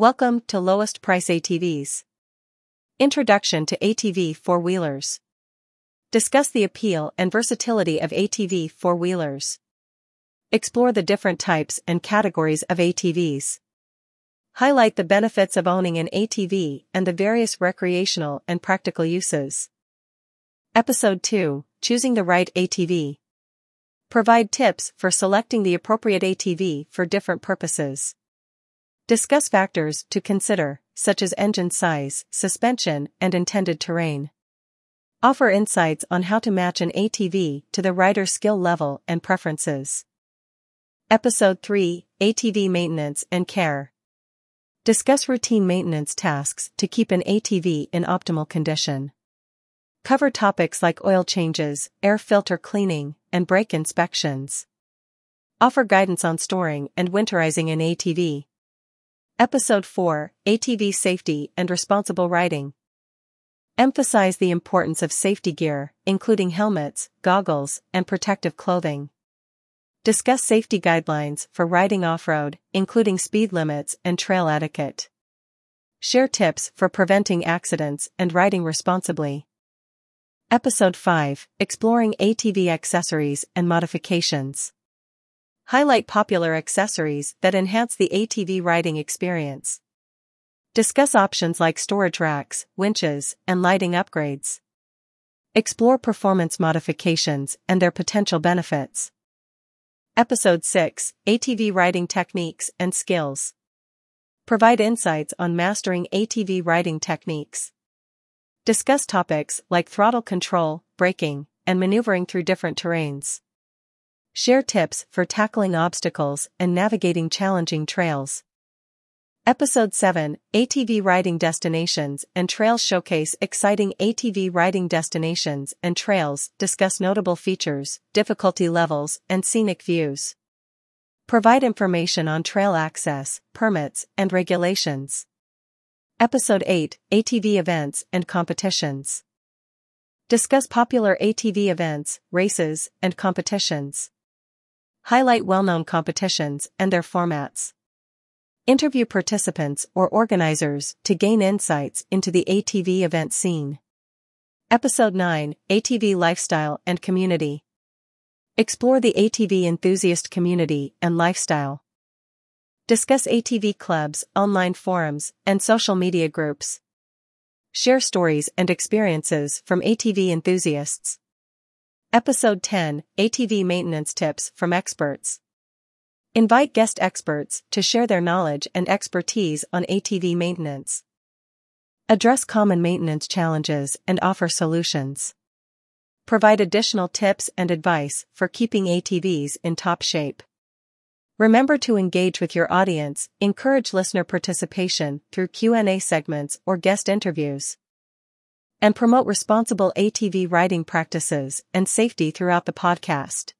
Welcome to Lowest Price ATVs. Introduction to ATV four wheelers. Discuss the appeal and versatility of ATV four wheelers. Explore the different types and categories of ATVs. Highlight the benefits of owning an ATV and the various recreational and practical uses. Episode 2 Choosing the Right ATV. Provide tips for selecting the appropriate ATV for different purposes. Discuss factors to consider, such as engine size, suspension, and intended terrain. Offer insights on how to match an ATV to the rider's skill level and preferences. Episode 3 ATV Maintenance and Care. Discuss routine maintenance tasks to keep an ATV in optimal condition. Cover topics like oil changes, air filter cleaning, and brake inspections. Offer guidance on storing and winterizing an ATV. Episode 4 ATV Safety and Responsible Riding. Emphasize the importance of safety gear, including helmets, goggles, and protective clothing. Discuss safety guidelines for riding off road, including speed limits and trail etiquette. Share tips for preventing accidents and riding responsibly. Episode 5 Exploring ATV Accessories and Modifications. Highlight popular accessories that enhance the ATV riding experience. Discuss options like storage racks, winches, and lighting upgrades. Explore performance modifications and their potential benefits. Episode 6 ATV Riding Techniques and Skills. Provide insights on mastering ATV riding techniques. Discuss topics like throttle control, braking, and maneuvering through different terrains. Share tips for tackling obstacles and navigating challenging trails. Episode 7 ATV Riding Destinations and Trails Showcase exciting ATV riding destinations and trails, discuss notable features, difficulty levels, and scenic views. Provide information on trail access, permits, and regulations. Episode 8 ATV Events and Competitions. Discuss popular ATV events, races, and competitions. Highlight well-known competitions and their formats. Interview participants or organizers to gain insights into the ATV event scene. Episode 9 ATV Lifestyle and Community. Explore the ATV enthusiast community and lifestyle. Discuss ATV clubs, online forums, and social media groups. Share stories and experiences from ATV enthusiasts. Episode 10 ATV Maintenance Tips from Experts. Invite guest experts to share their knowledge and expertise on ATV maintenance. Address common maintenance challenges and offer solutions. Provide additional tips and advice for keeping ATVs in top shape. Remember to engage with your audience, encourage listener participation through Q&A segments or guest interviews and promote responsible ATV riding practices and safety throughout the podcast.